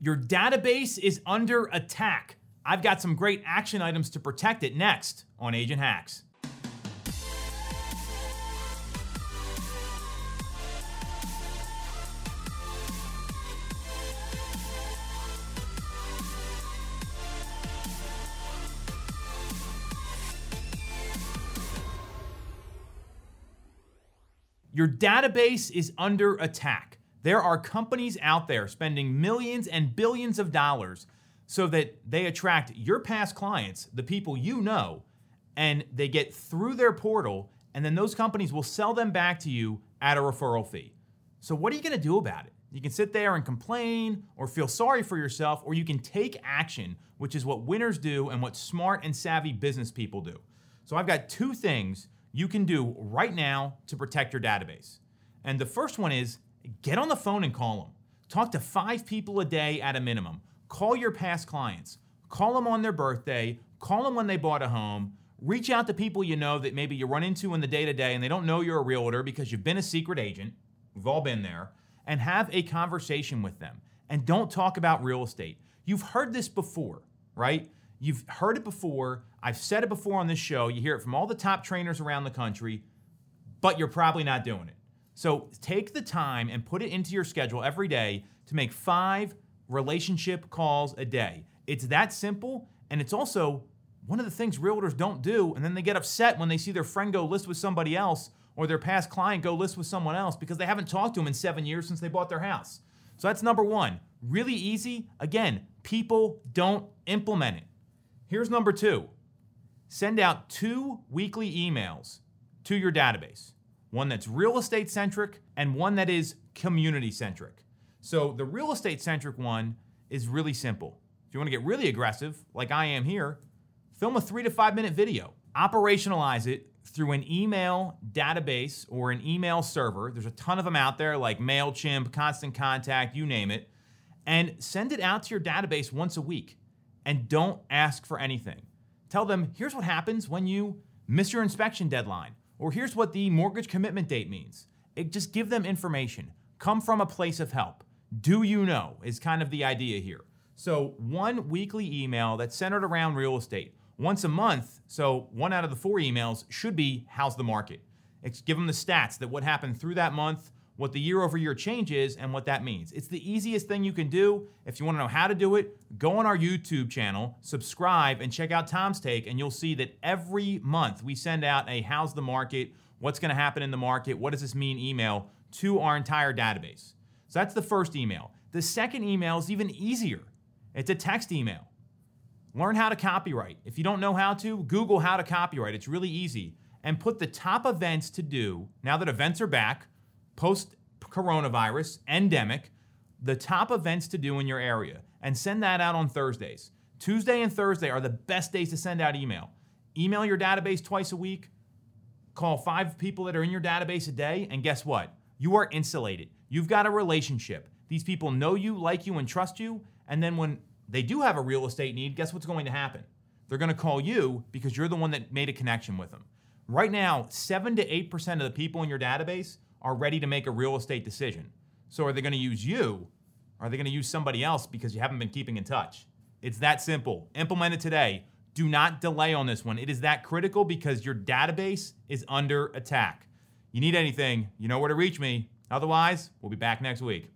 Your database is under attack. I've got some great action items to protect it next on Agent Hacks. Your database is under attack. There are companies out there spending millions and billions of dollars so that they attract your past clients, the people you know, and they get through their portal, and then those companies will sell them back to you at a referral fee. So, what are you gonna do about it? You can sit there and complain or feel sorry for yourself, or you can take action, which is what winners do and what smart and savvy business people do. So, I've got two things you can do right now to protect your database. And the first one is get on the phone and call them. Talk to five people a day at a minimum. Call your past clients. Call them on their birthday. Call them when they bought a home. Reach out to people you know that maybe you run into in the day to day and they don't know you're a realtor because you've been a secret agent. We've all been there. And have a conversation with them. And don't talk about real estate. You've heard this before, right? You've heard it before. I've said it before on this show. You hear it from all the top trainers around the country, but you're probably not doing it. So take the time and put it into your schedule every day to make five relationship calls a day. It's that simple, and it's also one of the things realtors don't do, and then they get upset when they see their friend go list with somebody else or their past client go list with someone else because they haven't talked to them in seven years since they bought their house. So that's number one. Really easy. Again, people don't implement it. Here's number two send out two weekly emails to your database one that's real estate centric and one that is community centric. So the real estate centric one is really simple. If you want to get really aggressive, like I am here, film a three to five minute video, operationalize it through an email database or an email server. There's a ton of them out there like MailChimp, Constant Contact, you name it, and send it out to your database once a week and don't ask for anything. Tell them, here's what happens when you miss your inspection deadline, or here's what the mortgage commitment date means. It, just give them information. Come from a place of help. Do you know is kind of the idea here. So, one weekly email that's centered around real estate. Once a month, so one out of the four emails should be how's the market? It's give them the stats that what happened through that month, what the year over year change is, and what that means. It's the easiest thing you can do. If you want to know how to do it, go on our YouTube channel, subscribe, and check out Tom's Take, and you'll see that every month we send out a how's the market, what's to happen in the market, what does this mean email to our entire database. So that's the first email. The second email is even easier. It's a text email. Learn how to copywrite. If you don't know how to, Google how to copywrite. It's really easy. And put the top events to do, now that events are back, post coronavirus, endemic, the top events to do in your area and send that out on Thursdays. Tuesday and Thursday are the best days to send out email. Email your database twice a week, call five people that are in your database a day, and guess what? You are insulated. You've got a relationship. These people know you, like you, and trust you. And then when they do have a real estate need, guess what's going to happen? They're going to call you because you're the one that made a connection with them. Right now, 7 to 8% of the people in your database are ready to make a real estate decision. So are they going to use you? Are they going to use somebody else because you haven't been keeping in touch? It's that simple. Implement it today. Do not delay on this one. It is that critical because your database is under attack. You need anything, you know where to reach me. Otherwise, we'll be back next week.